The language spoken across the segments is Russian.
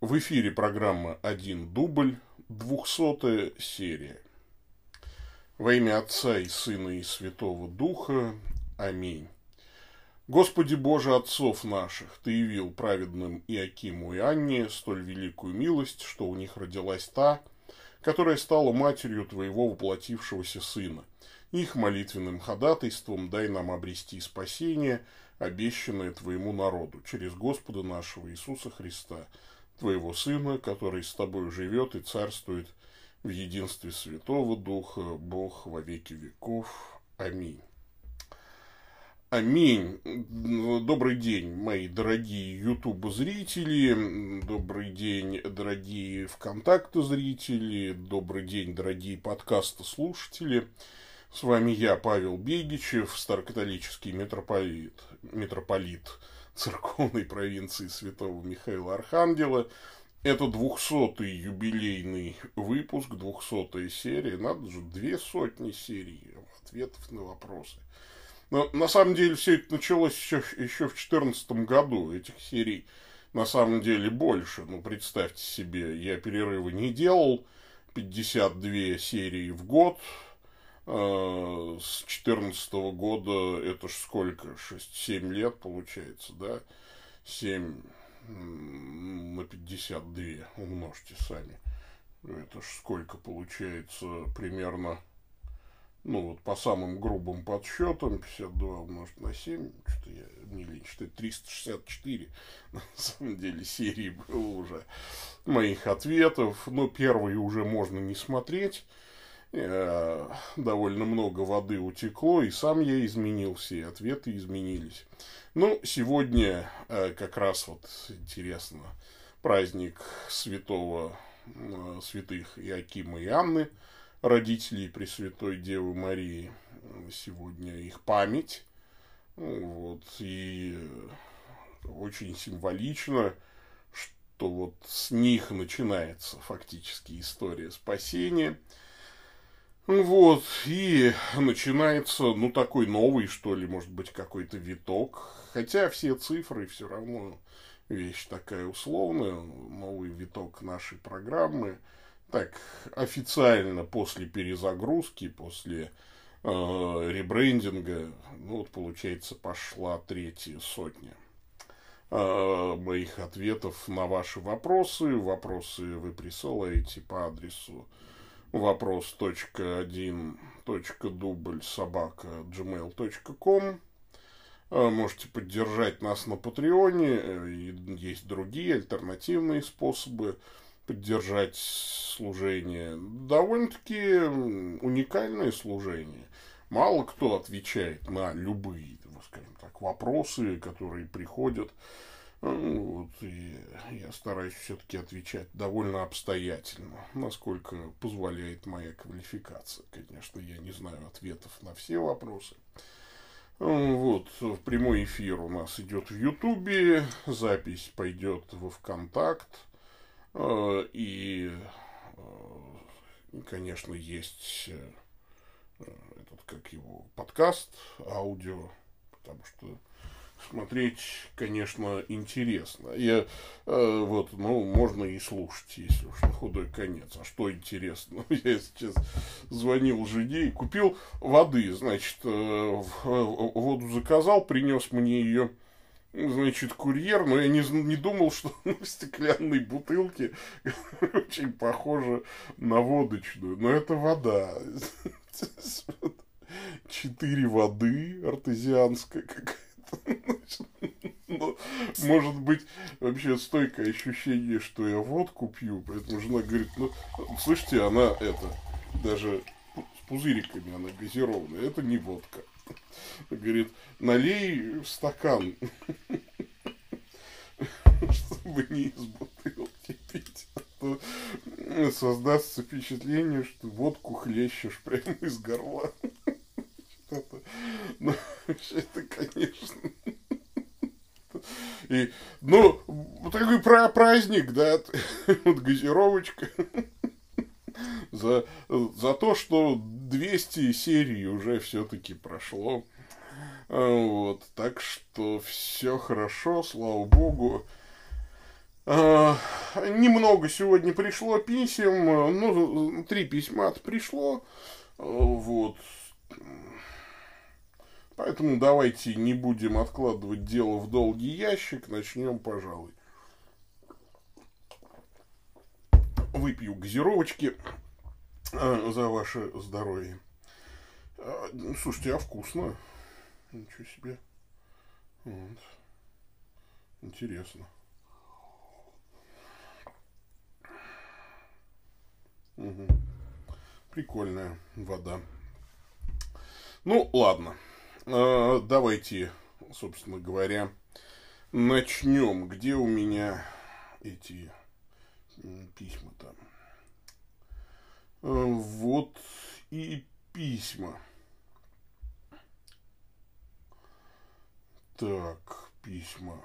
В эфире программа «Один дубль», двухсотая серия. Во имя Отца и Сына и Святого Духа. Аминь. Господи Боже отцов наших, Ты явил праведным Иакиму и Анне столь великую милость, что у них родилась та, которая стала матерью Твоего воплотившегося Сына. Их молитвенным ходатайством дай нам обрести спасение, обещанное Твоему народу, через Господа нашего Иисуса Христа, Твоего Сына, который с Тобой живет и царствует в единстве Святого Духа, Бог во веки веков. Аминь. Аминь. Добрый день, мои дорогие YouTube-зрители. Добрый день, дорогие ВКонтакте-зрители. Добрый день, дорогие подкасты-слушатели. С вами я, Павел Бегичев, старокатолический митрополит, митрополит церковной провинции Святого Михаила Архангела. Это 200-й юбилейный выпуск, 200-я серия. Надо же, две сотни серий ответов на вопросы. Но на самом деле все это началось еще, еще в 2014 году. Этих серий на самом деле больше. Ну, представьте себе, я перерывы не делал. 52 серии в год. Э, с 2014 года это ж сколько? 6-7 лет получается, да? 7 на 52 умножьте сами. Это ж сколько получается примерно ну вот по самым грубым подсчетам, 52 умножить на 7, что я не считать, 364 на самом деле серии было уже моих ответов. Но первые уже можно не смотреть. Э, довольно много воды утекло, и сам я изменился, и ответы изменились. Ну, сегодня э, как раз вот интересно праздник святого, э, святых Иакима и Анны – родителей Пресвятой Девы Марии. Сегодня их память. Вот, и очень символично, что вот с них начинается фактически история спасения. Вот, и начинается, ну, такой новый, что ли, может быть, какой-то виток. Хотя все цифры все равно вещь такая условная. Новый виток нашей программы – так официально после перезагрузки, после э, ребрендинга, ну вот получается пошла третья сотня э, моих ответов на ваши вопросы. Вопросы вы присылаете по адресу вопрос.1.дубль собака gmail.com э, Можете поддержать нас на Патреоне. Э, есть другие альтернативные способы поддержать служение. Довольно-таки уникальное служение. Мало кто отвечает на любые, скажем так, вопросы, которые приходят. Ну, вот, и я стараюсь все-таки отвечать довольно обстоятельно, насколько позволяет моя квалификация. Конечно, я не знаю ответов на все вопросы. Вот, прямой эфир у нас идет в Ютубе, запись пойдет во ВКонтакт. Э, и, э, конечно, есть э, этот, как его, подкаст, аудио, потому что смотреть, конечно, интересно. Я, вот, ну, можно и слушать, если уж на худой конец. А что интересно? Я сейчас звонил жене и купил воды, значит, воду заказал, принес мне ее значит, курьер, но я не, не думал, что в стеклянной бутылке очень похоже на водочную. Но это вода. Четыре воды артезианская какая-то. Но, может быть, вообще стойкое ощущение, что я водку пью. Поэтому жена говорит, ну, слышите, она это, даже с пузыриками она газированная. Это не водка. Говорит, налей в стакан, чтобы не из бутылки пить. А то создастся впечатление, что водку хлещешь прямо из горла. Это, ну, это, конечно. И, ну, такой праздник, да, вот газировочка за, за то, что 200 серий уже все-таки прошло. А, вот, так что все хорошо, слава богу. А, немного сегодня пришло писем, ну, три письма пришло, вот. Поэтому давайте не будем откладывать дело в долгий ящик, начнем, пожалуй. Выпью газировочки э, за ваше здоровье. А, слушайте, а вкусно. Ничего себе. Вот. Интересно. Угу. Прикольная вода. Ну, ладно. А, давайте, собственно говоря, начнем. Где у меня эти письма-то? А, вот и письма. Так, письма.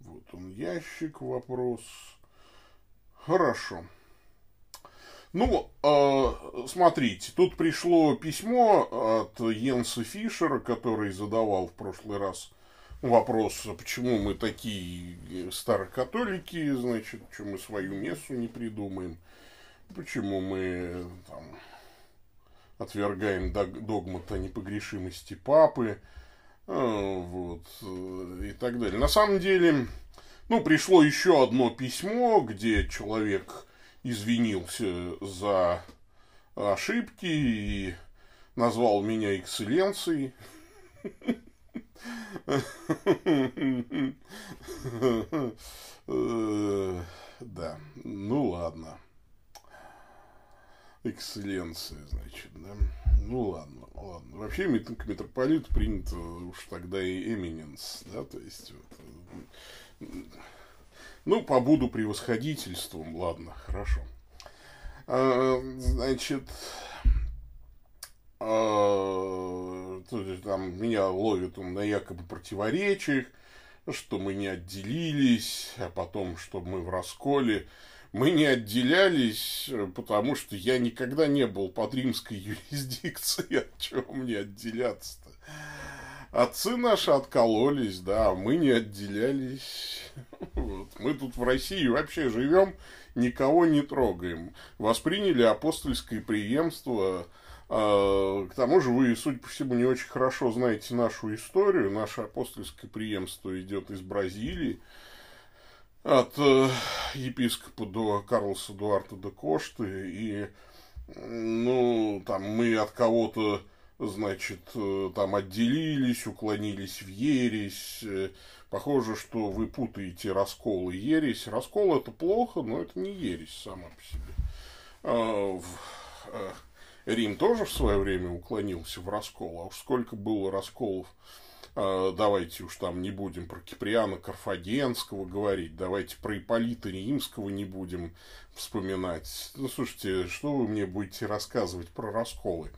Вот он ящик, вопрос. Хорошо. Ну, э, смотрите, тут пришло письмо от Йенса Фишера, который задавал в прошлый раз вопрос, а почему мы такие старокатолики, значит, почему мы свою мессу не придумаем, почему мы там, отвергаем догмат о непогрешимости папы, э, вот, и так далее. На самом деле, ну, пришло еще одно письмо, где человек извинился за ошибки и назвал меня экселленцией. Да, ну ладно. Экселленция, значит, да. Ну ладно, ладно. Вообще к митрополиту принято уж тогда и эминенс, да, то есть вот, ну, побуду превосходительством, ладно, хорошо. А, значит, а, там меня ловят на якобы противоречиях, что мы не отделились, а потом, что мы в расколе. Мы не отделялись, потому что я никогда не был под римской юрисдикцией. От чего мне отделяться-то? Отцы наши откололись, да, мы не отделялись. Вот. Мы тут в России вообще живем, никого не трогаем. Восприняли апостольское преемство. А, к тому же вы, судя по всему, не очень хорошо знаете нашу историю. Наше апостольское преемство идет из Бразилии. От э, епископа до Карлоса Дуарта де Кошты. И, ну, там мы от кого-то значит, э, там отделились, уклонились в ересь. Э, похоже, что вы путаете раскол и ересь. Раскол это плохо, но это не ересь сама по себе. А, э, Рим тоже в свое время уклонился в раскол, а уж сколько было расколов, а, давайте уж там не будем про Киприана Карфагенского говорить, давайте про Иполита Римского не будем вспоминать. Ну, слушайте, что вы мне будете рассказывать про расколы?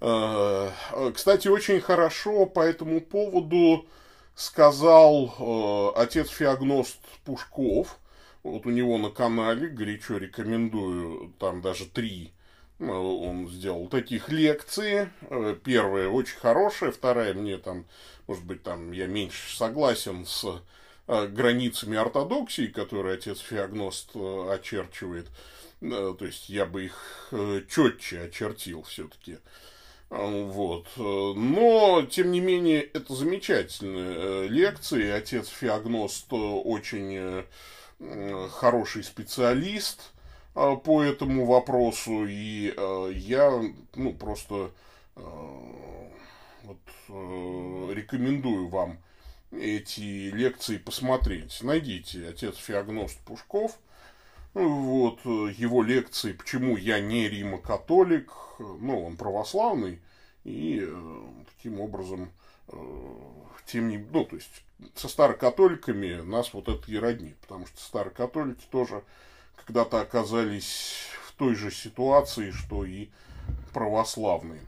Э, кстати, очень хорошо по этому поводу сказал э, отец Феогност Пушков. Вот у него на канале, горячо рекомендую, там даже три э, он сделал таких лекций. Первая очень хорошая, вторая мне там, может быть, там я меньше согласен с границами ортодоксии, которые отец Феогност очерчивает. То есть я бы их четче очертил все-таки. Вот. Но, тем не менее, это замечательные э, лекции. Отец Феогност очень э, хороший специалист э, по этому вопросу. И я ну, просто вот, рекомендую вам эти лекции посмотреть. Найдите отец Феогност Пушков – вот его лекции «Почему я не римокатолик», ну, он православный, и э, таким образом, э, тем не, ну, то есть, со старокатоликами нас вот это и роднит, потому что старокатолики тоже когда-то оказались в той же ситуации, что и православные.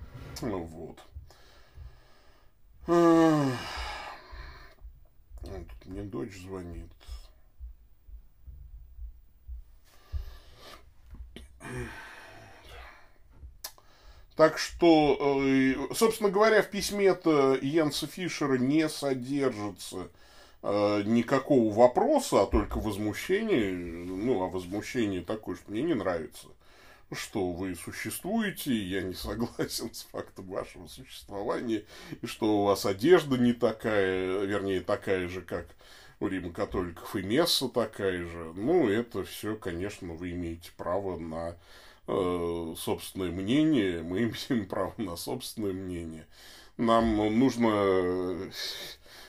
Ну, вот. Тут мне дочь звонит. Так что, э, собственно говоря, в письме-то Йенса Фишера не содержится э, никакого вопроса, а только возмущение, ну, а возмущение такое, что мне не нравится, что вы существуете, я не согласен с фактом вашего существования, и что у вас одежда не такая, вернее, такая же, как у римо-католиков, и месса такая же. Ну, это все, конечно, вы имеете право на э, собственное мнение, мы имеем право на собственное мнение. Нам нужно...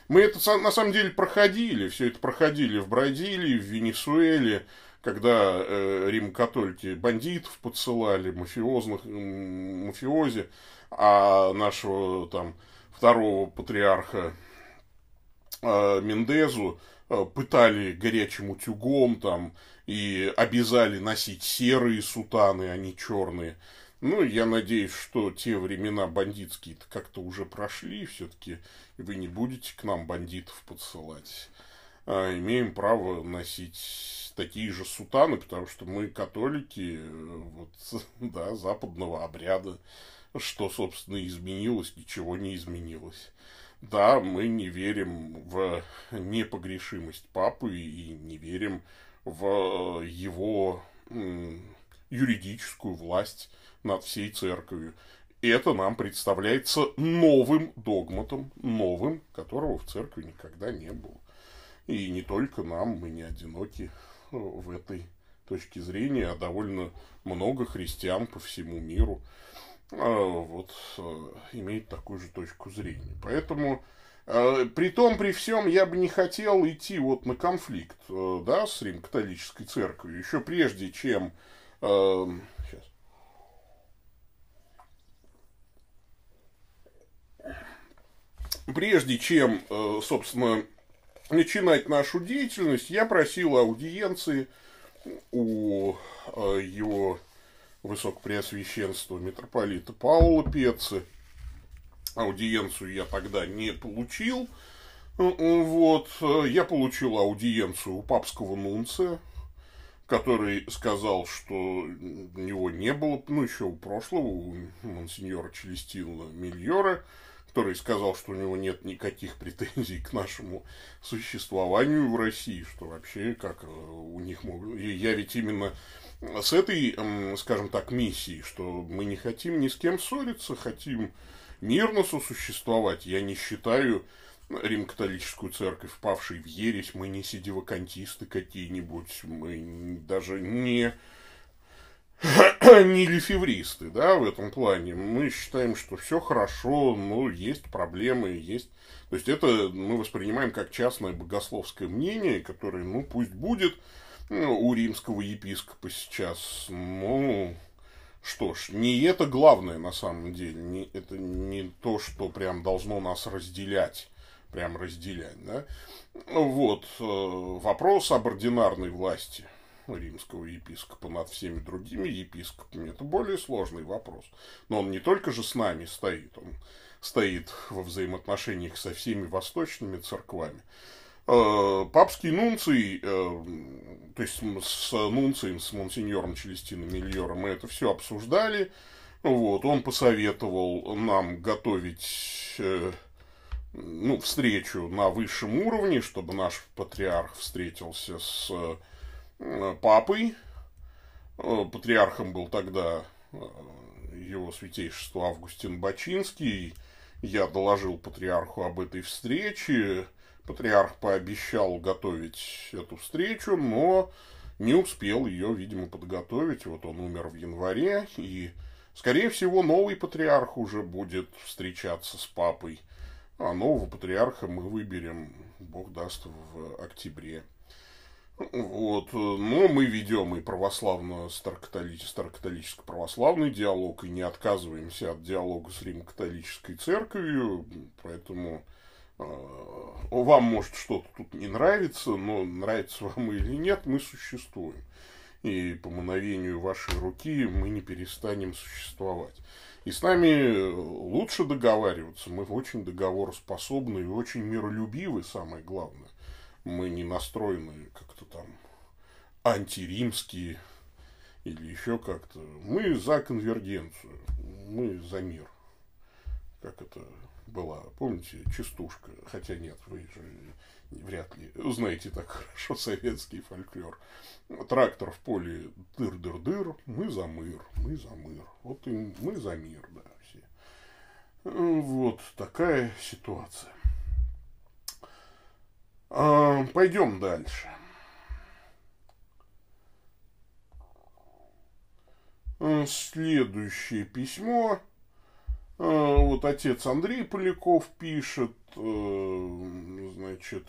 Мы это на самом деле проходили, все это проходили в Бразилии, в Венесуэле, когда э, рим-католики бандитов подсылали, мафиозных, мафиози, а нашего там второго патриарха Мендезу э, пытали горячим утюгом там и обязали носить серые сутаны, а не черные. Ну, я надеюсь, что те времена бандитские как-то уже прошли, все-таки вы не будете к нам бандитов подсылать. А имеем право носить такие же сутаны, потому что мы католики, вот, да, западного обряда. Что, собственно, изменилось, ничего не изменилось. Да, мы не верим в непогрешимость папы и не верим в его юридическую власть над всей церковью. И это нам представляется новым догматом, новым, которого в церкви никогда не было. И не только нам, мы не одиноки э, в этой точке зрения, а довольно много христиан по всему миру э, вот, э, имеет такую же точку зрения. Поэтому, при том, при всем, я бы не хотел идти вот на конфликт да, с Рим-католической церковью, еще прежде, чем сейчас, прежде чем, э, собственно, начинать нашу деятельность, я просил аудиенции у э, его высокопреосвященства митрополита Паула Пецы. Аудиенцию я тогда не получил. Вот, я получил аудиенцию у папского нунция, который сказал, что у него не было, ну, еще у прошлого, у монсеньора Челестина Мильора, который сказал, что у него нет никаких претензий к нашему существованию в России, что вообще как э, у них могут... Я ведь именно с этой, скажем так, миссией, что мы не хотим ни с кем ссориться, хотим мирно сосуществовать. Я не считаю Рим-католическую церковь, впавшей в ересь, мы не сидевакантисты какие-нибудь, мы даже не не лефевристы, да, в этом плане. Мы считаем, что все хорошо, но есть проблемы, есть... То есть это мы воспринимаем как частное богословское мнение, которое, ну, пусть будет ну, у римского епископа сейчас, ну, что ж, не это главное на самом деле, не, это не то, что прям должно нас разделять, прям разделять, да. Вот, э, вопрос об ординарной власти – римского епископа над всеми другими епископами, это более сложный вопрос. Но он не только же с нами стоит, он стоит во взаимоотношениях со всеми восточными церквами. Э, папский нунций, э, то есть с нунцием, с монсеньором Челестином Мильором мы это все обсуждали. Вот, он посоветовал нам готовить э, ну, встречу на высшем уровне, чтобы наш патриарх встретился с папой. Э, патриархом был тогда э, его святейшество Августин Бачинский. Я доложил патриарху об этой встрече. Патриарх пообещал готовить эту встречу, но не успел ее, видимо, подготовить. Вот он умер в январе, и, скорее всего, новый патриарх уже будет встречаться с папой. А нового патриарха мы выберем, Бог даст, в октябре. Вот. Но мы ведем и православно-старокатолическо-православный диалог, и не отказываемся от диалога с Римо-католической церковью, поэтому э, вам может что-то тут не нравится, но нравится вам или нет, мы существуем. И по мановению вашей руки мы не перестанем существовать. И с нами лучше договариваться. Мы очень договороспособны и очень миролюбивы, самое главное мы не настроены как-то там антиримские или еще как-то. Мы за конвергенцию, мы за мир. Как это была, помните, частушка, хотя нет, вы же вряд ли знаете так хорошо советский фольклор. Трактор в поле дыр-дыр-дыр, мы за мир, мы за мир. Вот и мы за мир, да, все. Вот такая ситуация. А, пойдем дальше. Следующее письмо. А, вот отец Андрей Поляков пишет, э, значит,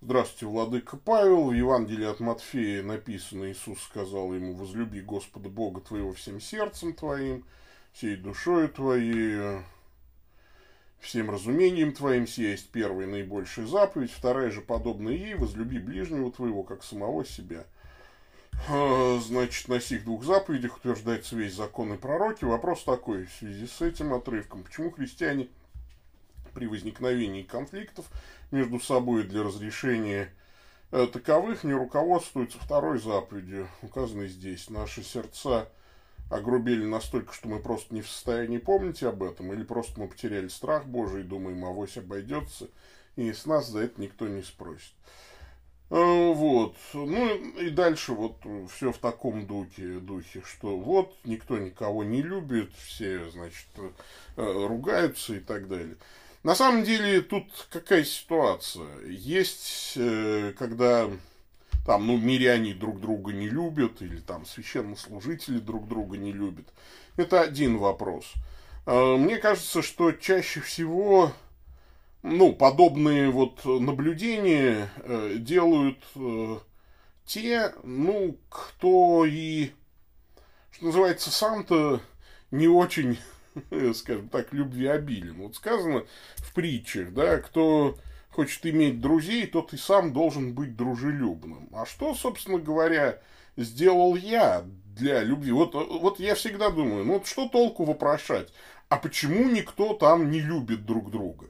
Здравствуйте, Владыка Павел. В Евангелии от Матфея написано, Иисус сказал ему, возлюби Господа Бога твоего всем сердцем твоим, всей душою твоей, всем разумением твоим, сия есть первая наибольшая заповедь, вторая же подобная ей, возлюби ближнего твоего, как самого себя. Значит, на сих двух заповедях утверждается весь закон и пророки. Вопрос такой в связи с этим отрывком. Почему христиане при возникновении конфликтов между собой для разрешения э, таковых не руководствуются второй заповедью, указанной здесь. Наши сердца огрубели настолько, что мы просто не в состоянии помнить об этом, или просто мы потеряли страх Божий и думаем, авось обойдется, и с нас за это никто не спросит. Э, вот. Ну и дальше вот все в таком духе, духе, что вот никто никого не любит, все, значит, э, ругаются и так далее. На самом деле тут какая ситуация? Есть, э, когда там, ну, миряне друг друга не любят, или там священнослужители друг друга не любят. Это один вопрос. А, мне кажется, что чаще всего, ну, подобные вот наблюдения э, делают э, те, ну, кто и, что называется, сам-то не очень скажем так, любвеобилен. Вот сказано в притчах, да, кто хочет иметь друзей, тот и сам должен быть дружелюбным. А что, собственно говоря, сделал я для любви? Вот, вот я всегда думаю, ну вот что толку вопрошать? А почему никто там не любит друг друга?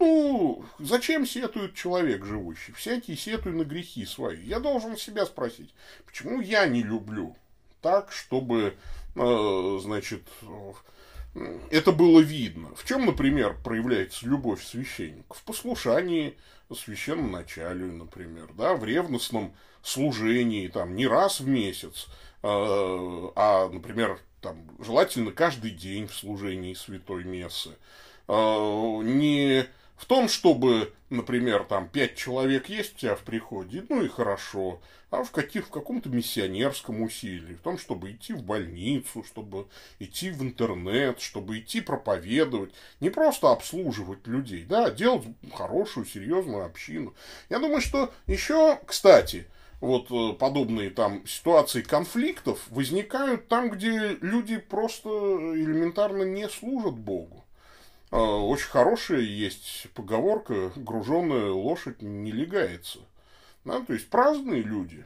Ну, зачем сетует человек живущий? Всякий сетует на грехи свои. Я должен себя спросить, почему я не люблю так, чтобы, э, значит, это было видно. В чем, например, проявляется любовь священника? В послушании священному началию, например, да, в ревностном служении, там, не раз в месяц, а, а например, там, желательно каждый день в служении святой мессы. А, не в том, чтобы, например, там пять человек есть у тебя в приходе, ну и хорошо, а в, каких, в каком-то миссионерском усилии, в том, чтобы идти в больницу, чтобы идти в интернет, чтобы идти проповедовать, не просто обслуживать людей, да, а делать хорошую, серьезную общину. Я думаю, что еще, кстати, вот э, подобные там ситуации конфликтов возникают там, где люди просто элементарно не служат Богу. А, очень хорошая есть поговорка, груженная лошадь не легается. Да, то есть праздные люди.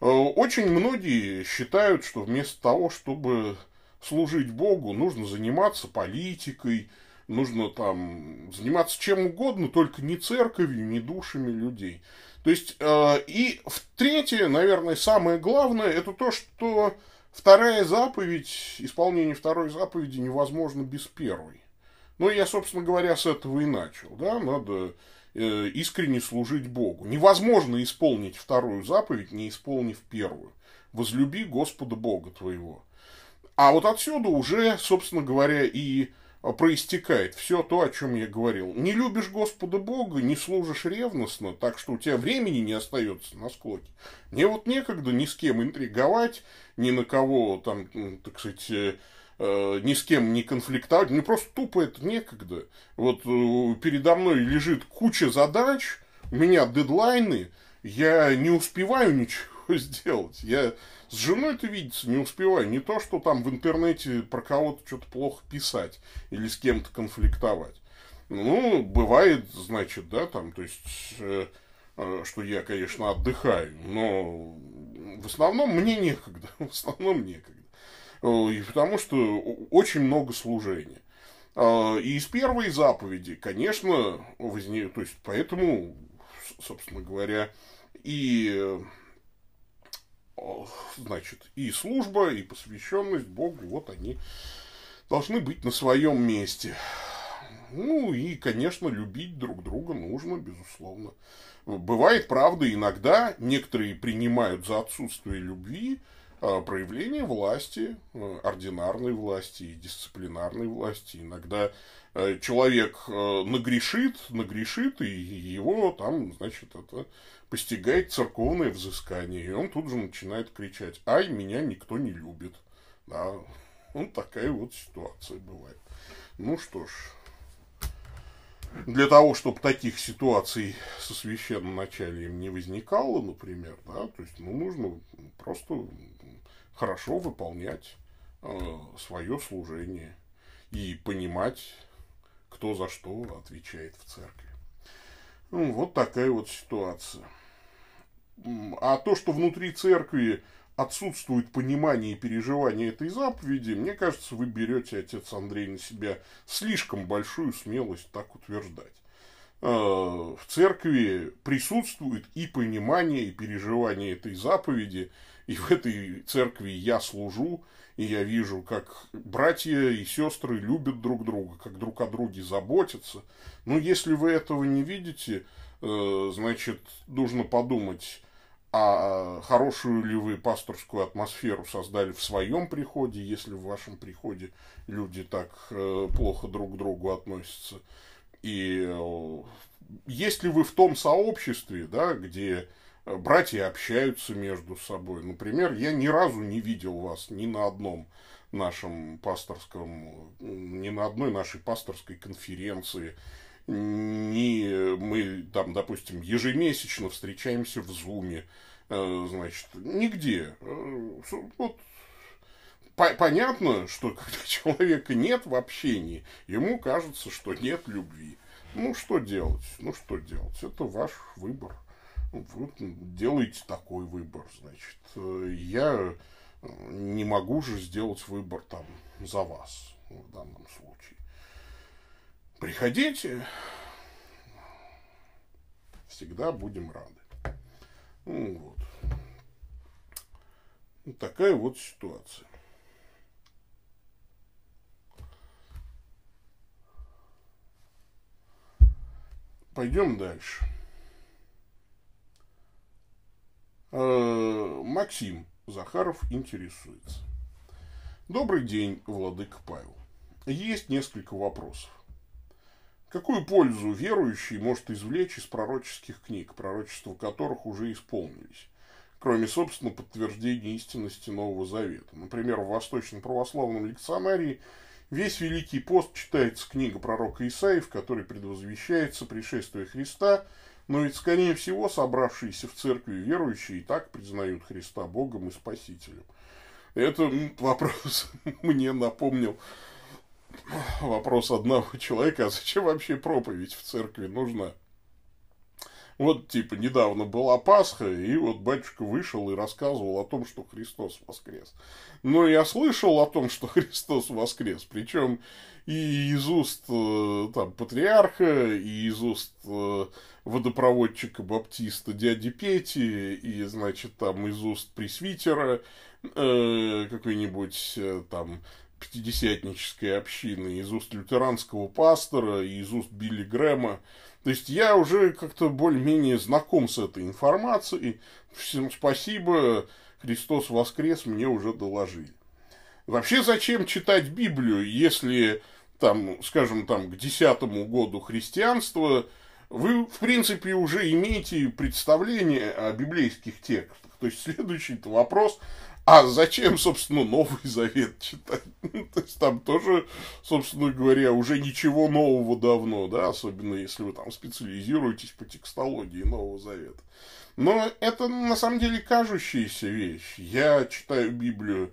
А, очень многие считают, что вместо того, чтобы служить Богу, нужно заниматься политикой, нужно там заниматься чем угодно, только не церковью, не душами людей. То есть, э, и в третье, наверное, самое главное, это то, что вторая заповедь, исполнение второй заповеди невозможно без первой. Ну, я, собственно говоря, с этого и начал. Да? Надо э, искренне служить Богу. Невозможно исполнить вторую заповедь, не исполнив первую. Возлюби Господа Бога твоего. А вот отсюда уже, собственно говоря, и проистекает все то, о чем я говорил. Не любишь Господа Бога, не служишь ревностно, так что у тебя времени не остается на склоке. Мне вот некогда ни с кем интриговать, ни на кого там, так сказать, э, ни с кем не конфликтовать, мне просто тупо это некогда. Вот э, передо мной лежит куча задач, у меня дедлайны, я не успеваю ничего сделать. Я с женой-то видеться не успеваю. Не то, что там в интернете про кого-то что-то плохо писать или с кем-то конфликтовать. Ну, бывает, значит, да, там, то есть, э, э, что я, конечно, отдыхаю, но в основном мне некогда, в основном некогда. Э, и потому что очень много служения. Э, и из первой заповеди, конечно, возник, то есть поэтому, собственно говоря, и э, значит, и служба, и посвященность Богу, вот они должны быть на своем месте. Ну и, конечно, любить друг друга нужно, безусловно. Бывает, правда, иногда некоторые принимают за отсутствие любви проявление власти, а, ординарной власти и дисциплинарной власти. Иногда а, человек нагрешит, нагрешит, и его там, значит, это постигает церковное взыскание. И он тут же начинает кричать, ай, меня никто не любит. Да, вот такая вот ситуация бывает. Ну что ж, для того, чтобы таких ситуаций со священным началием не возникало, например, да, то есть, ну, нужно просто хорошо выполнять э, свое служение и понимать, кто за что отвечает в церкви. Ну, вот такая вот ситуация. А то, что внутри церкви отсутствует понимание и переживание этой заповеди, мне кажется, вы берете, отец Андрей, на себя слишком большую смелость так утверждать. Э, в церкви присутствует и понимание, и переживание этой заповеди, и в этой церкви я служу, и я вижу, как братья и сестры любят друг друга, как друг о друге заботятся. Но если вы этого не видите, э, значит, нужно подумать, а хорошую ли вы пасторскую атмосферу создали в своем приходе, если в вашем приходе люди так э, плохо друг к другу относятся. И э, есть ли вы в том сообществе, да, где братья общаются между собой. Например, я ни разу не видел вас ни на одном нашем пасторском, ни на одной нашей пасторской конференции, ни мы там, допустим, ежемесячно встречаемся в Зуме, э, значит, нигде. Э, вот понятно, что когда человека нет в общении, ему кажется, что нет любви. Ну, что делать? Ну, что делать? Это ваш выбор вы делаете такой выбор, значит. Я не могу же сделать выбор там за вас в данном случае. Приходите, всегда будем рады. Ну, вот. вот такая вот ситуация. Пойдем дальше. Э, Максим Захаров интересуется. Добрый день, Владыка Павел. Есть несколько вопросов. Какую пользу верующий может извлечь из пророческих книг, пророчества которых уже исполнились, кроме, собственно, подтверждения истинности Нового Завета? Например, в Восточном православном лекционарии весь Великий пост читается книга пророка Исаии, в которой предвозвещается пришествие Христа – но ведь, скорее всего, собравшиеся в церкви верующие и так признают Христа Богом и Спасителем. Это вопрос мне напомнил вопрос одного человека, а зачем вообще проповедь в церкви нужна? Вот, типа, недавно была Пасха, и вот батюшка вышел и рассказывал о том, что Христос воскрес. Но я слышал о том, что Христос воскрес, причем и из уст э, там, патриарха, и из уст э, водопроводчика Баптиста дяди Пети, и, значит, там из уст пресвитера э, какой-нибудь э, там пятидесятнической общины, из уст лютеранского пастора, и из уст Билли Грэма. То есть я уже как-то более-менее знаком с этой информацией. Всем спасибо, Христос воскрес, мне уже доложили. Вообще зачем читать Библию, если там, скажем, там, к десятому году христианства вы, в принципе, уже имеете представление о библейских текстах. То есть, следующий вопрос, а зачем, собственно, Новый Завет читать? То есть, там тоже, собственно говоря, уже ничего нового давно, да, особенно если вы там специализируетесь по текстологии Нового Завета. Но это, на самом деле, кажущаяся вещь. Я читаю Библию,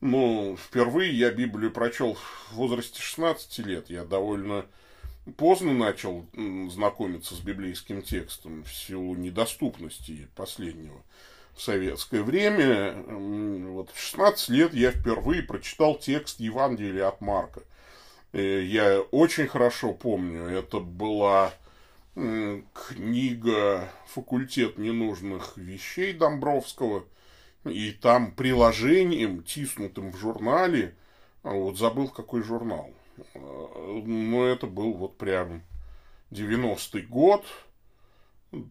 ну, впервые я Библию прочел в возрасте 16 лет. Я довольно поздно начал знакомиться с библейским текстом в силу недоступности последнего советское время. Вот в 16 лет я впервые прочитал текст Евангелия от Марка. Э, я очень хорошо помню, это была книга «Факультет ненужных вещей» Домбровского, и там приложением, тиснутым в журнале, а вот забыл какой журнал, ну, это был вот прям 90-й год.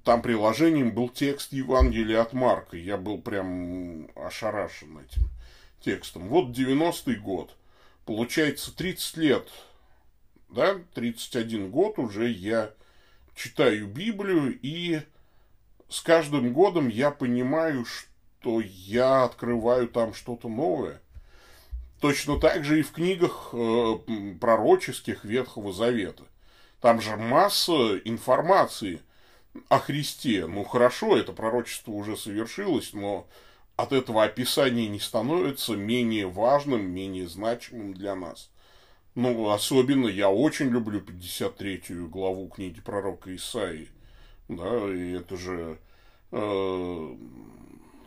Там приложением был текст Евангелия от Марка. Я был прям ошарашен этим текстом. Вот 90-й год. Получается 30 лет, да, 31 год уже я читаю Библию, и с каждым годом я понимаю, что я открываю там что-то новое. Точно так же и в книгах э, пророческих Ветхого Завета. Там же масса информации о Христе. Ну хорошо, это пророчество уже совершилось, но от этого описание не становится менее важным, менее значимым для нас. Ну, особенно я очень люблю 53 главу книги пророка Исаии. Да, и это же э,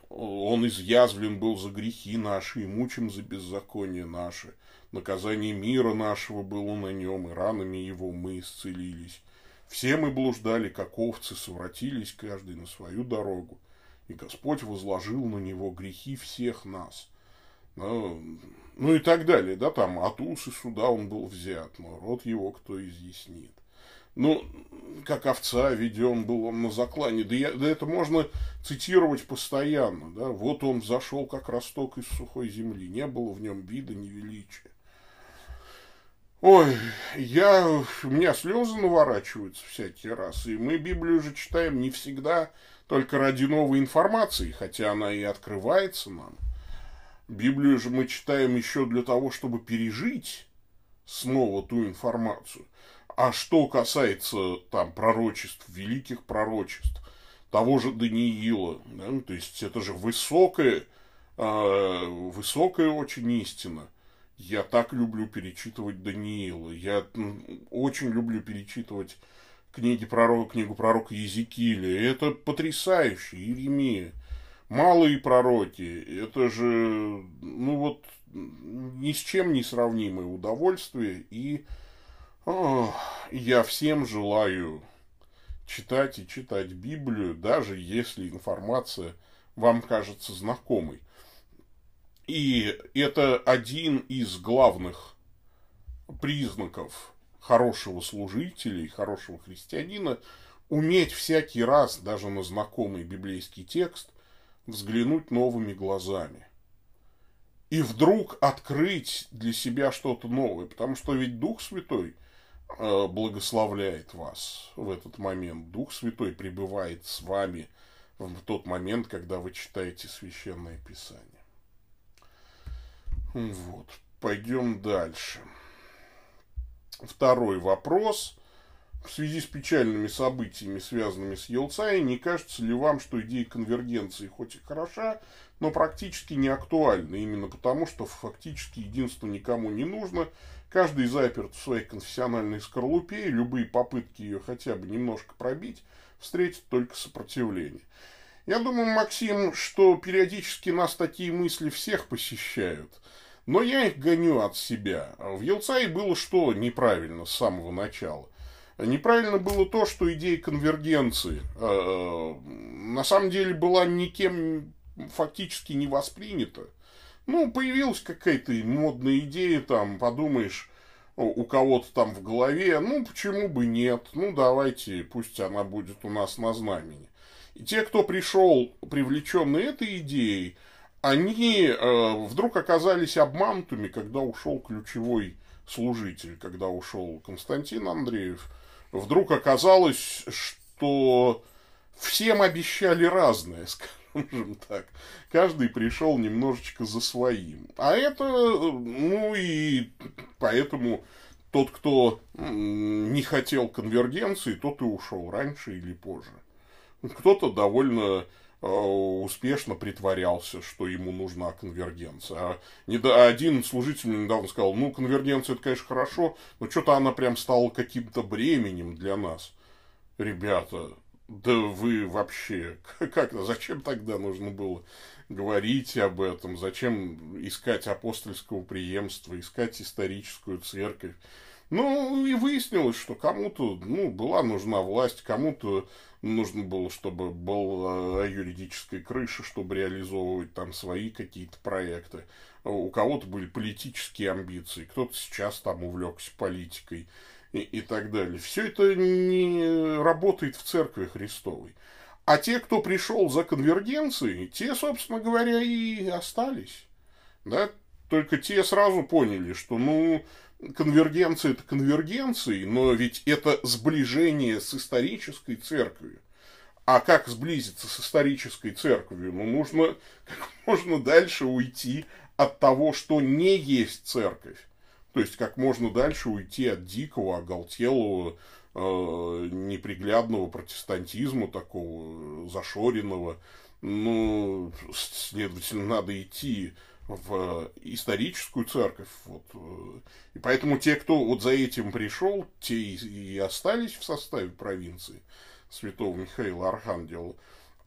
он изъязвлен был за грехи наши и мучим за беззаконие наши. Наказание мира нашего было на нем, и ранами его мы исцелились. Все мы блуждали, как овцы, совратились каждый на свою дорогу, и Господь возложил на него грехи всех нас. Ну, и так далее, да, там от усы суда он был взят, но род его кто изъяснит. Ну, как овца веден был он на заклане. Да, я, да это можно цитировать постоянно. Да? Вот он зашел, как росток из сухой земли. Не было в нем вида ни величия. Ой, я, у меня слезы наворачиваются всякий раз. И мы Библию же читаем не всегда только ради новой информации, хотя она и открывается нам. Библию же мы читаем еще для того, чтобы пережить снова ту информацию. А что касается там пророчеств, великих пророчеств, того же Даниила, да, то есть это же высокая, э, высокая очень истина. Я так люблю перечитывать Даниила. Я очень люблю перечитывать книги пророка, книгу пророка Езекииля. Это потрясающе. Иеремия. Малые пророки. Это же, ну вот, ни с чем не сравнимое удовольствие и я всем желаю читать и читать Библию, даже если информация вам кажется знакомой. И это один из главных признаков хорошего служителя и хорошего христианина уметь всякий раз, даже на знакомый библейский текст, взглянуть новыми глазами. И вдруг открыть для себя что-то новое, потому что ведь Дух Святой – Э, благословляет вас в этот момент. Дух Святой пребывает с вами в тот момент, когда вы читаете Священное Писание. Вот, пойдем дальше. Второй вопрос. В связи с печальными событиями, связанными с Елцай, не кажется ли вам, что идея конвергенции хоть и хороша, но практически не актуальна, именно потому, что фактически единство никому не нужно, Каждый заперт в своей конфессиональной скорлупе, и любые попытки ее хотя бы немножко пробить встретят только сопротивление. Я думаю, Максим, что периодически нас такие мысли всех посещают. Но я их гоню от себя. В Елцае было что неправильно с самого начала? Неправильно было то, что идея конвергенции э, э на самом деле была никем фактически не воспринята. Ну, появилась какая-то модная идея, там, подумаешь, у кого-то там в голове, ну, почему бы нет, ну, давайте, пусть она будет у нас на знамени. И те, кто пришел привлеченный этой идеей, они э, вдруг оказались обманутыми, когда ушел ключевой служитель, когда ушел Константин Андреев. Вдруг оказалось, что всем обещали разное, скажем так. Каждый пришел немножечко за своим. А это, ну и поэтому тот, кто не хотел конвергенции, тот и ушел раньше или позже. Кто-то довольно успешно притворялся, что ему нужна конвергенция. А один служитель мне недавно сказал, ну, конвергенция это, конечно, хорошо, но что-то она прям стала каким-то бременем для нас. Ребята, да вы вообще, как, зачем тогда нужно было говорить об этом, зачем искать апостольского преемства, искать историческую церковь, Ну, и выяснилось, что кому-то, ну, была нужна власть, кому-то нужно было, чтобы была юридическая крыша, чтобы реализовывать там свои какие-то проекты. У кого-то были политические амбиции, кто-то сейчас там увлекся политикой и, и так далее. Все это не работает в церкви Христовой. А те, кто пришел за конвергенцией, те, собственно говоря, и остались. Да? Только те сразу поняли, что, ну, конвергенция это конвергенции, но ведь это сближение с исторической церковью. А как сблизиться с исторической церковью? Ну, нужно как можно дальше уйти от того, что не есть церковь. То есть, как можно дальше уйти от дикого, оголтелого, э, неприглядного протестантизма, такого зашоренного. Ну, следовательно, надо идти в историческую церковь. Вот. Э, и поэтому те, кто вот за этим пришел, те и остались в составе провинции святого Михаила Архангела.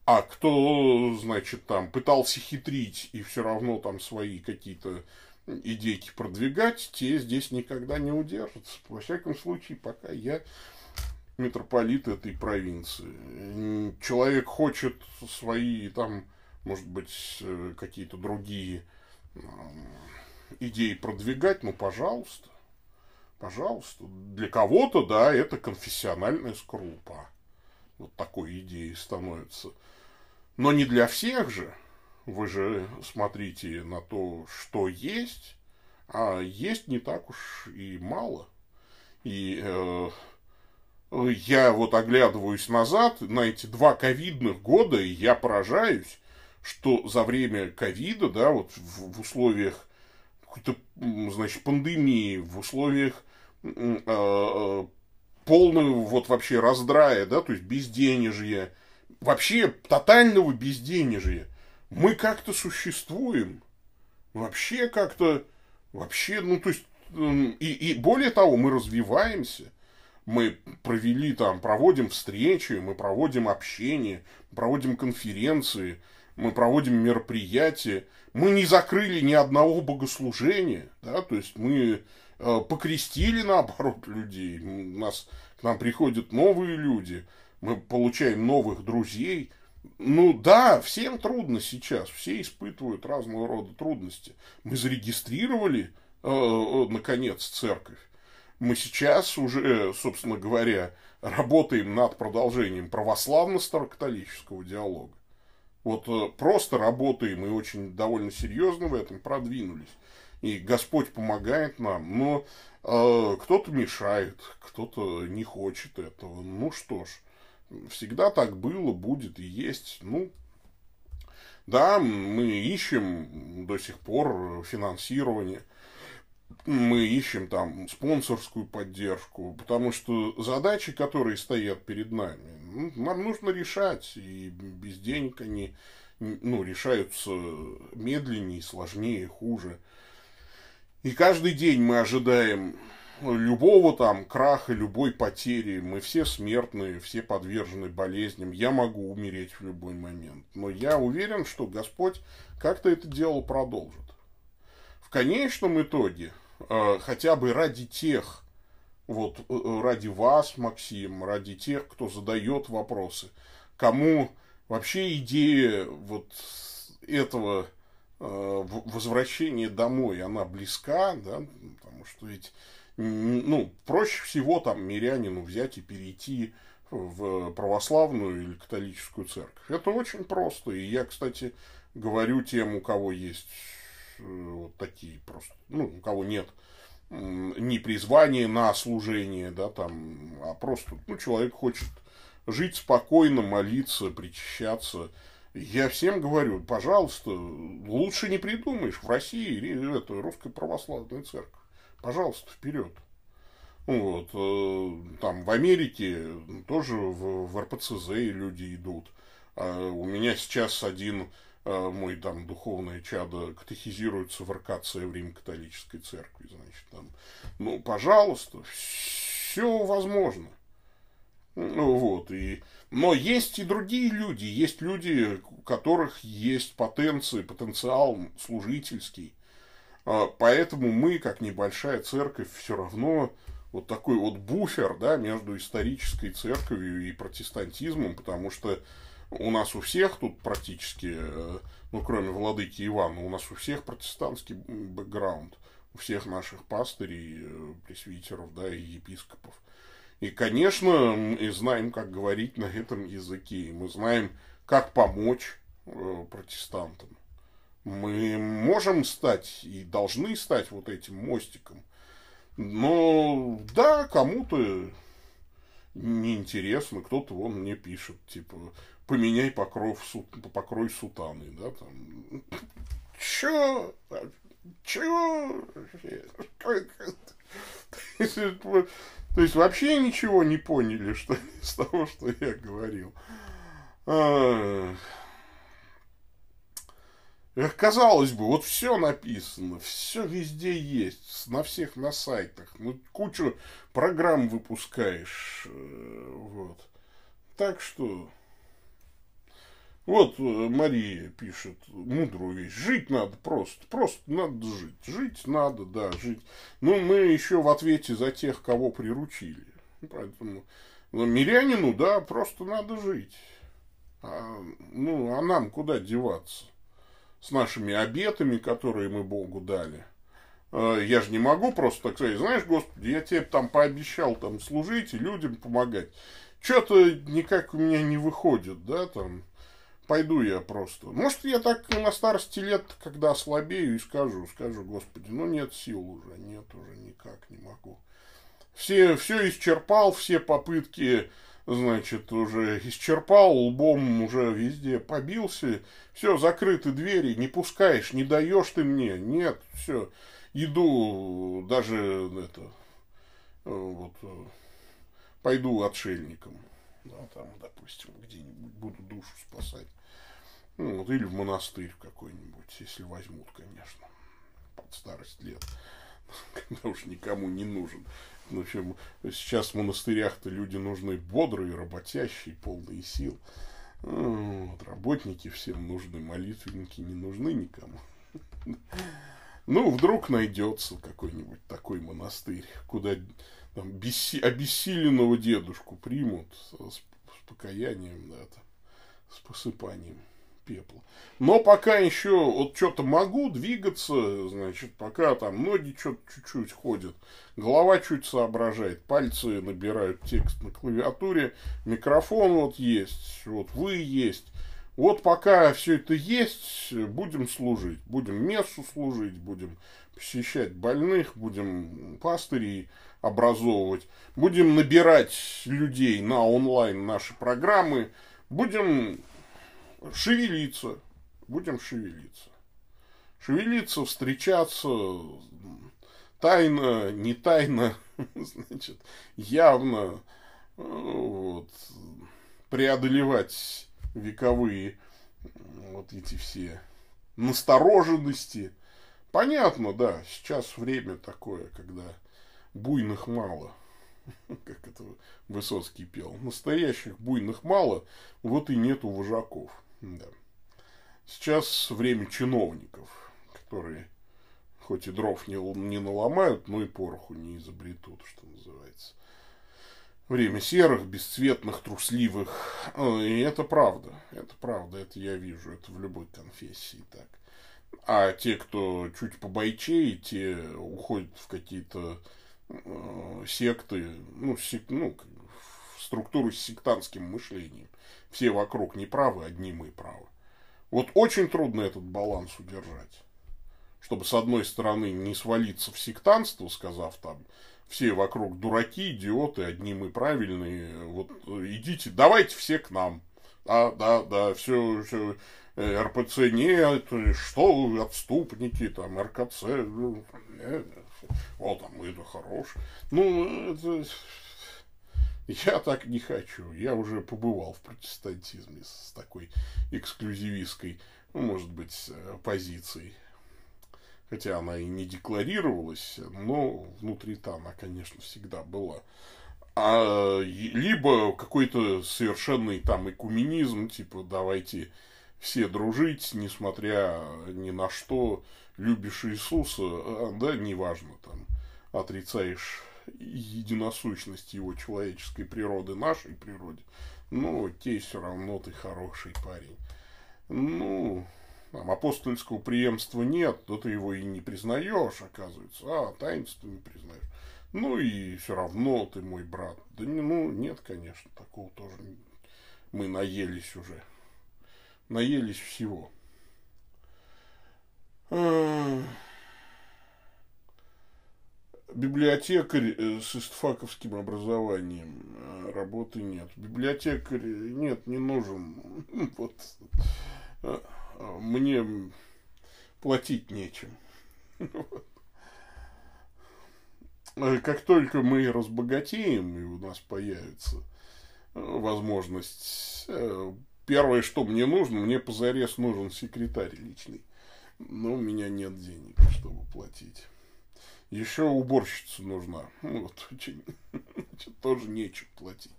А кто, значит, там пытался хитрить и все равно там свои какие-то идейки продвигать, те здесь никогда не удержатся. Во всяком случае, пока я митрополит этой провинции. Человек хочет свои там, может быть, э, какие-то другие идеи продвигать, ну, пожалуйста. Пожалуйста. Для кого-то, да, это конфессиональная скорлупа. Вот такой идеей становится. Но не для всех же. Вы же смотрите на то, что есть, а есть не так уж и мало. И э, я вот оглядываюсь назад на эти два ковидных года, и я поражаюсь, что за время ковида, да, вот в, в условиях какой-то, значит, пандемии, в условиях э, полного вот вообще раздрая, да, то есть безденежья, вообще тотального безденежья, мы как-то существуем, вообще как-то, вообще, ну, то есть, и, и более того, мы развиваемся, мы провели там, проводим встречи, мы проводим общение, проводим конференции, мы проводим мероприятия, мы не закрыли ни одного богослужения, да, то есть мы э, покрестили, наоборот, людей, у нас, к нам приходят новые люди, мы получаем новых друзей. Ну да, всем трудно сейчас, все испытывают разного рода трудности. Мы зарегистрировали, э, э наконец, церковь. Мы сейчас уже, собственно говоря, работаем над продолжением православно-старокатолического диалога. Вот э, просто работаем и очень довольно серьезно в этом продвинулись. И Господь помогает нам, но э, кто-то мешает, кто-то не хочет этого. Ну что ж, всегда так было, будет и есть. Ну, да, мы ищем до сих пор финансирование – мы ищем там спонсорскую поддержку, потому что задачи, которые стоят перед нами, нам нужно решать, и без денег они ну, решаются медленнее, сложнее, хуже. И каждый день мы ожидаем любого там краха, любой потери. Мы все смертные, все подвержены болезням. Я могу умереть в любой момент. Но я уверен, что Господь как-то это дело продолжит. В конечном итоге Э, хотя бы ради тех, вот э, ради вас, Максим, ради тех, кто задает вопросы, кому вообще идея вот этого э, возвращения домой, она близка, да, потому что ведь, ну, проще всего там мирянину взять и перейти в православную или католическую церковь. Это очень просто. И я, кстати, говорю тем, у кого есть Э, вот такие просто, ну, у кого нет ни призвания на служение, да, там, а просто, ну, человек хочет жить спокойно, молиться, причащаться. Я всем говорю, пожалуйста, лучше не придумаешь. В России это русская православная церковь. Пожалуйста, вперед. Вот, э, там в Америке тоже в, в РПЦЗ люди идут. А у меня сейчас один мой там духовное чадо катехизируется в РКЦ в Рим-католической церкви, значит, там, ну, пожалуйста, все возможно. Ну, вот, и, но есть и другие люди, есть люди, у которых есть потенции, потенциал служительский, а, поэтому мы, как небольшая церковь, все равно вот такой вот буфер, да, между исторической церковью и протестантизмом, потому что у нас у всех тут практически, э, ну, кроме владыки Ивана, у нас у всех протестантский бэкграунд, у всех наших пастырей, э, пресвитеров, да, и епископов. И, конечно, мы знаем, как говорить на этом языке, мы знаем, как помочь э, протестантам. Мы можем стать и должны стать вот этим мостиком. Но да, кому-то неинтересно, кто-то вон мне пишет, типа, поменяй покров, покрой сутаны, да, там. Чё? Чё? То есть вообще ничего не поняли, что из того, что я говорил. Казалось бы, вот все написано, все везде есть, на всех на сайтах, ну кучу программ выпускаешь, э, вот. Так что, вот э, Мария пишет мудрую вещь, жить надо просто, просто надо жить, жить надо, да, жить. Ну, мы еще в ответе за тех, кого приручили, поэтому ну, мирянину, да, просто надо жить. А, ну, а нам куда деваться? с нашими обетами, которые мы Богу дали. А, я же не могу просто так сказать, знаешь, Господи, я тебе там пообещал там служить и людям помогать. Что-то никак у меня не выходит, да, там, пойду я просто. Может, я так на старости лет, когда ослабею и скажу, скажу, Господи, ну нет сил уже, нет уже никак, не могу. Все, все исчерпал, все попытки значит, уже исчерпал, лбом уже везде побился, все, закрыты двери, не пускаешь, не даешь ты мне, нет, все, иду даже, это, вот, пойду отшельником, да, там, допустим, где-нибудь буду душу спасать, ну, вот, или в монастырь какой-нибудь, если возьмут, конечно, под старость лет, когда уж никому не нужен. В общем, сейчас в монастырях-то люди нужны бодрые, работящие, полные сил. Ну, вот, работники всем нужны, молитвенники не нужны никому. Ну, вдруг найдется какой-нибудь такой монастырь, куда там, бесси, обессиленного дедушку примут с, с покаянием, да, там, с посыпанием пепла. Но пока еще вот что-то могу двигаться, значит, пока там ноги что-то чуть-чуть ходят, голова чуть соображает, пальцы набирают текст на клавиатуре, микрофон вот есть, вот вы есть. Вот пока все это есть, будем служить. Будем мессу служить, будем посещать больных, будем пастырей образовывать, будем набирать людей на онлайн наши программы, будем шевелиться. Будем шевелиться. Шевелиться, встречаться, тайно, не тайно, значит, явно вот, преодолевать вековые вот эти все настороженности. Понятно, да, сейчас время такое, когда буйных мало, как это Высоцкий пел. Настоящих буйных мало, вот и нету вожаков. Да. Сейчас время чиновников, которые хоть и дров не, не наломают, но и пороху не изобретут, что называется. Время серых, бесцветных, трусливых. А, и это правда. Это правда, это я вижу. Это в любой конфессии так. А те, кто чуть побойчее, те уходят в какие-то э, секты, ну, сек, ну, структуру с сектантским мышлением все вокруг неправы, одни мы правы. Вот очень трудно этот баланс удержать. Чтобы, с одной стороны, не свалиться в сектанство, сказав там, все вокруг дураки, идиоты, одни мы правильные, вот идите, давайте все к нам. Да, да, да, все, все э, РПЦ нет, что отступники, там, РКЦ, ну, нет, вот там, это хорош. Ну, это я так не хочу. Я уже побывал в протестантизме с такой эксклюзивистской, ну, может быть, э, позицией. Хотя она и не декларировалась, но внутри-то она, конечно, всегда была. А, либо какой-то совершенный там экуменизм, типа давайте все дружить, несмотря ни на что, любишь Иисуса, а, да, неважно, там, отрицаешь единосущности его человеческой природы, нашей природе, ну, те все равно ты хороший парень. Ну, там, апостольского преемства нет, то ты его и не признаешь, оказывается. А, таинство не признаешь. Ну и все равно ты мой брат. Да ну, нет, конечно, такого тоже. Мы наелись уже. Наелись всего. Библиотекарь э, с истфаковским образованием э, работы нет. Библиотекарь нет, не нужен. Вот э, мне платить нечем. Как только мы разбогатеем, и у нас появится возможность, первое, что мне нужно, мне позарез нужен секретарь личный. Но у меня нет денег, чтобы платить. Еще уборщица нужна. Ну, вот, очень, тоже нечем платить.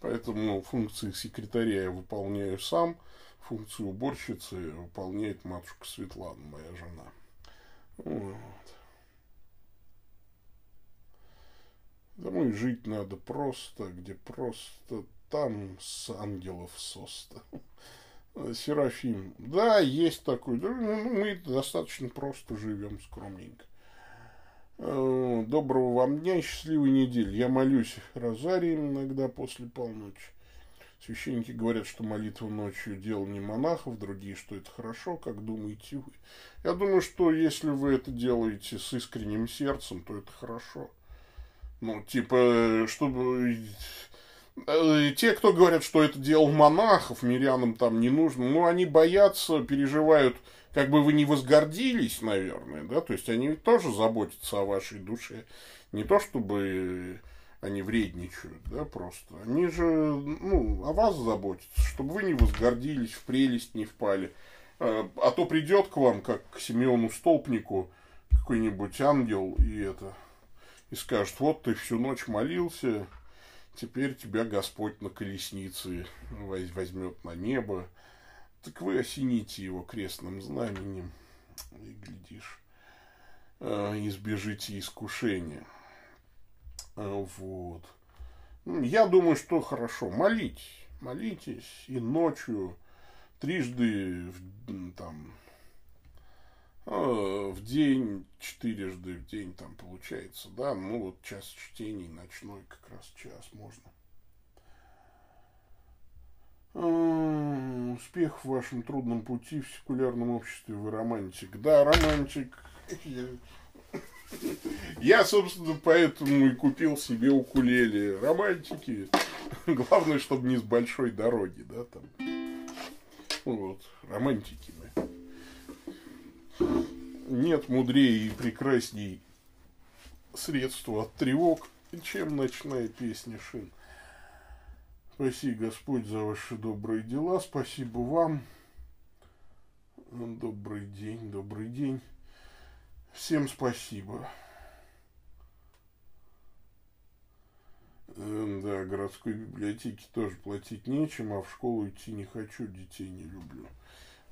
Поэтому функции секретаря я выполняю сам. Функцию уборщицы выполняет матушка Светлана, моя жена. Вот. Домой жить надо просто, где просто там с ангелов соста. Серафим. Да, есть такой. Ну, мы достаточно просто живем, скромненько. Э, доброго вам дня и счастливой недели. Я молюсь розарием иногда после полночи. Священники говорят, что молитва ночью дело не монахов, другие, что это хорошо. Как думаете вы? Я думаю, что если вы это делаете с искренним сердцем, то это хорошо. Ну, типа, чтобы Э, те, кто говорят, что это дело монахов, мирянам там не нужно, ну, они боятся, переживают, как бы вы не возгордились, наверное, да, то есть они тоже заботятся о вашей душе, не то чтобы они вредничают, да, просто. Они же, ну, о вас заботятся, чтобы вы не возгордились, в прелесть не впали. Э, а то придет к вам, как к Симеону Столпнику, какой-нибудь ангел и это, и скажет, вот ты всю ночь молился, Теперь тебя Господь на колеснице возьмет на небо. Так вы осените его крестным знаменем и, глядишь, э, избежите искушения. Э, вот. Я думаю, что хорошо. Молитесь. Молитесь и ночью трижды там в день, четырежды в день там получается, да, ну вот час чтений, ночной как раз час можно. А, успех в вашем трудном пути в секулярном обществе, вы романтик. Да, романтик. Я, собственно, поэтому и купил себе укулеле. Романтики. Главное, чтобы не с большой дороги, да, там. Вот, романтики мы. Нет мудрее и прекрасней средства от тревог, чем ночная песня шин. Спасибо, Господь, за ваши добрые дела. Спасибо вам. Добрый день, добрый день. Всем спасибо. Э, да, городской библиотеке тоже платить нечем, а в школу идти не хочу, детей не люблю.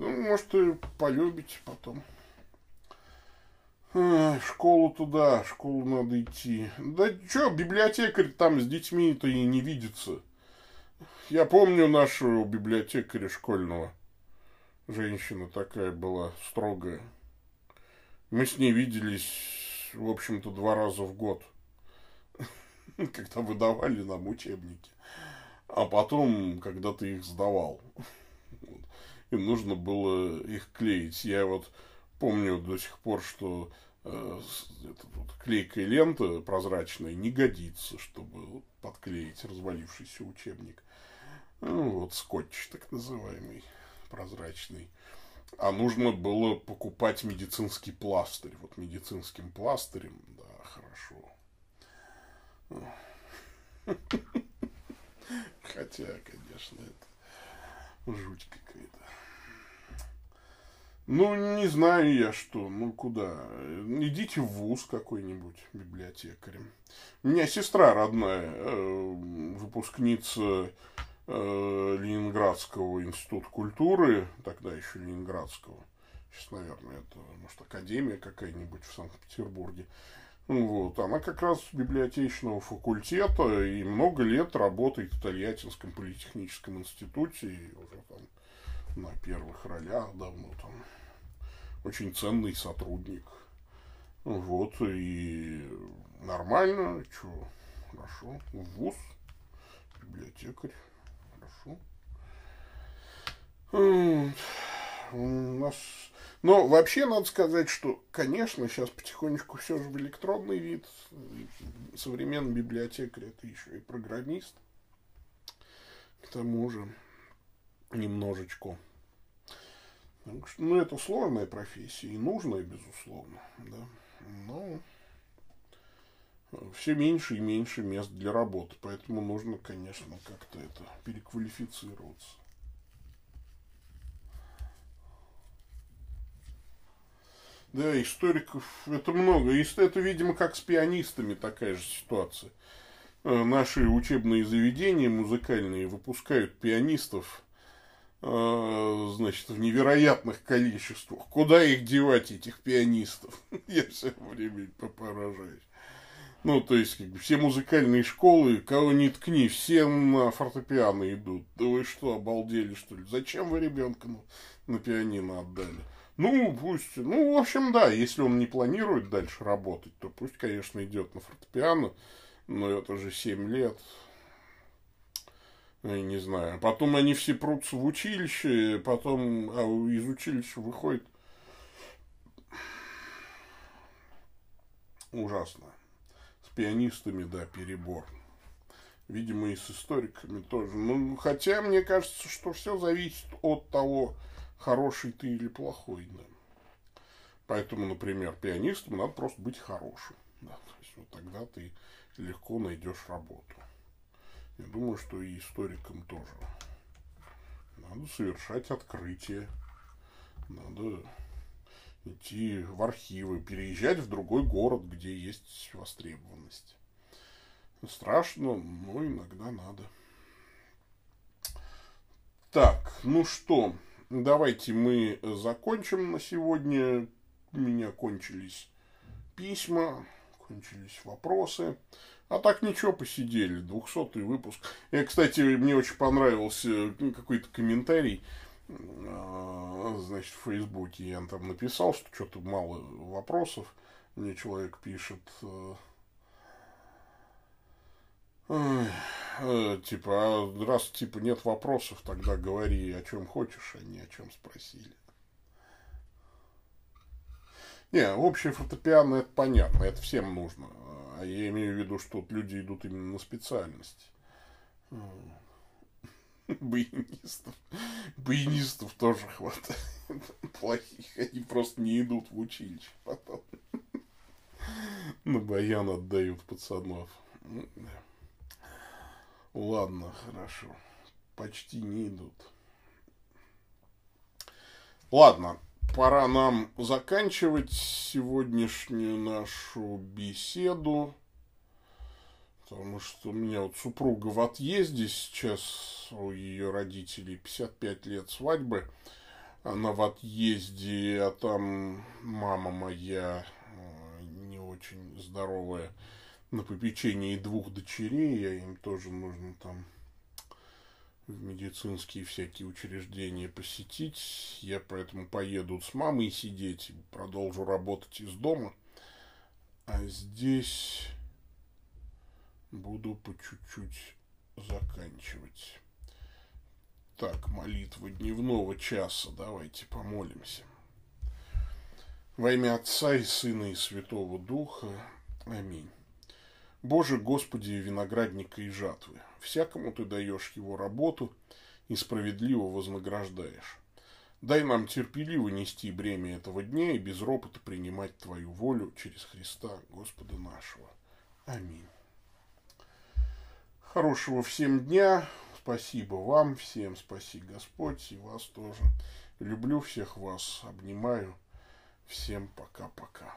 Ну, может, и полюбите потом. школу туда, школу надо идти. Да что, библиотекарь там с детьми-то и не видится. Я помню нашего библиотекаря школьного. Женщина такая была строгая. Мы с ней виделись, в общем-то, два раза в год. Когда выдавали нам учебники. А потом, когда ты их сдавал и нужно было их клеить. Я вот помню до сих пор, что э, вот клейкая лента прозрачная не годится, чтобы подклеить развалившийся учебник. Ну, вот скотч так называемый, прозрачный. А нужно было покупать медицинский пластырь. Вот медицинским пластырем, да, хорошо. Хотя, конечно, это жуть какая-то. Ну, не знаю я что, ну куда. Идите в ВУЗ какой-нибудь библиотекарем. У меня сестра родная, э, выпускница э, Ленинградского института культуры, тогда еще Ленинградского. Сейчас, наверное, это, может, академия какая-нибудь в Санкт-Петербурге. Вот. Она как раз библиотечного факультета и много лет работает в Тольяттинском политехническом институте. И уже там на первых ролях давно там очень ценный сотрудник. Вот, и нормально, что, хорошо, ВУЗ, библиотекарь, хорошо. У нас но вообще надо сказать, что, конечно, сейчас потихонечку все же в электронный вид. Современный библиотекарь это еще и программист. К тому же немножечко. Ну, это сложная профессия и нужная, безусловно. Да. Но все меньше и меньше мест для работы. Поэтому нужно, конечно, как-то это переквалифицироваться. Да, историков это много. И это, видимо, как с пианистами такая же ситуация. Э, наши учебные заведения музыкальные выпускают пианистов, значит, в невероятных количествах. Куда их девать, этих пианистов? Я все время поражаюсь. Ну, то есть, как бы, все музыкальные школы, кого не ткни, все на фортепиано идут. Да вы что, обалдели, что ли? Зачем вы ребенка на, на пианино отдали? Ну, пусть, ну, в общем, да, если он не планирует дальше работать, то пусть, конечно, идет на фортепиано, но это же 7 лет, я не знаю. Потом они все прутся в училище, потом а из училища выходит ужасно. С пианистами, да, перебор. Видимо, и с историками тоже. Ну, хотя мне кажется, что все зависит от того, хороший ты или плохой. Да. Поэтому, например, пианистом надо просто быть хорошим. Да. То есть, вот тогда ты легко найдешь работу. Я думаю, что и историкам тоже. Надо совершать открытие. Надо идти в архивы, переезжать в другой город, где есть востребованность. Страшно, но иногда надо. Так, ну что, Давайте мы закончим на сегодня. У меня кончились письма, кончились вопросы. А так ничего, посидели. 200 выпуск. Я, кстати, мне очень понравился какой-то комментарий. А, значит, в Фейсбуке я там написал, что что-то мало вопросов. Мне человек пишет, э, Э, типа, а раз типа нет вопросов, тогда говори о чем хочешь, а не о чем спросили. Не, общее фортепиано это понятно, это всем нужно. А я имею в виду, что люди идут именно на специальность. Баянистов. Баянистов тоже хватает. Плохих. Они просто не идут в училище потом. На баян отдают пацанов. Ладно, хорошо. Почти не идут. Ладно, пора нам заканчивать сегодняшнюю нашу беседу. Потому что у меня вот супруга в отъезде сейчас, у ее родителей 55 лет свадьбы. Она в отъезде, а там мама моя э, не очень здоровая на попечении двух дочерей, а им тоже нужно там в медицинские всякие учреждения посетить. Я поэтому поеду с мамой сидеть продолжу работать из дома. А здесь буду по чуть-чуть заканчивать. Так, молитва дневного часа. Давайте помолимся. Во имя Отца и Сына и Святого Духа. Аминь. Боже, Господи, виноградника и жатвы, всякому Ты даешь его работу и справедливо вознаграждаешь. Дай нам терпеливо нести бремя этого дня и без ропота принимать Твою волю через Христа, Господа нашего. Аминь. Хорошего всем дня. Спасибо вам всем. Спаси Господь и вас тоже. Люблю всех вас. Обнимаю. Всем пока-пока.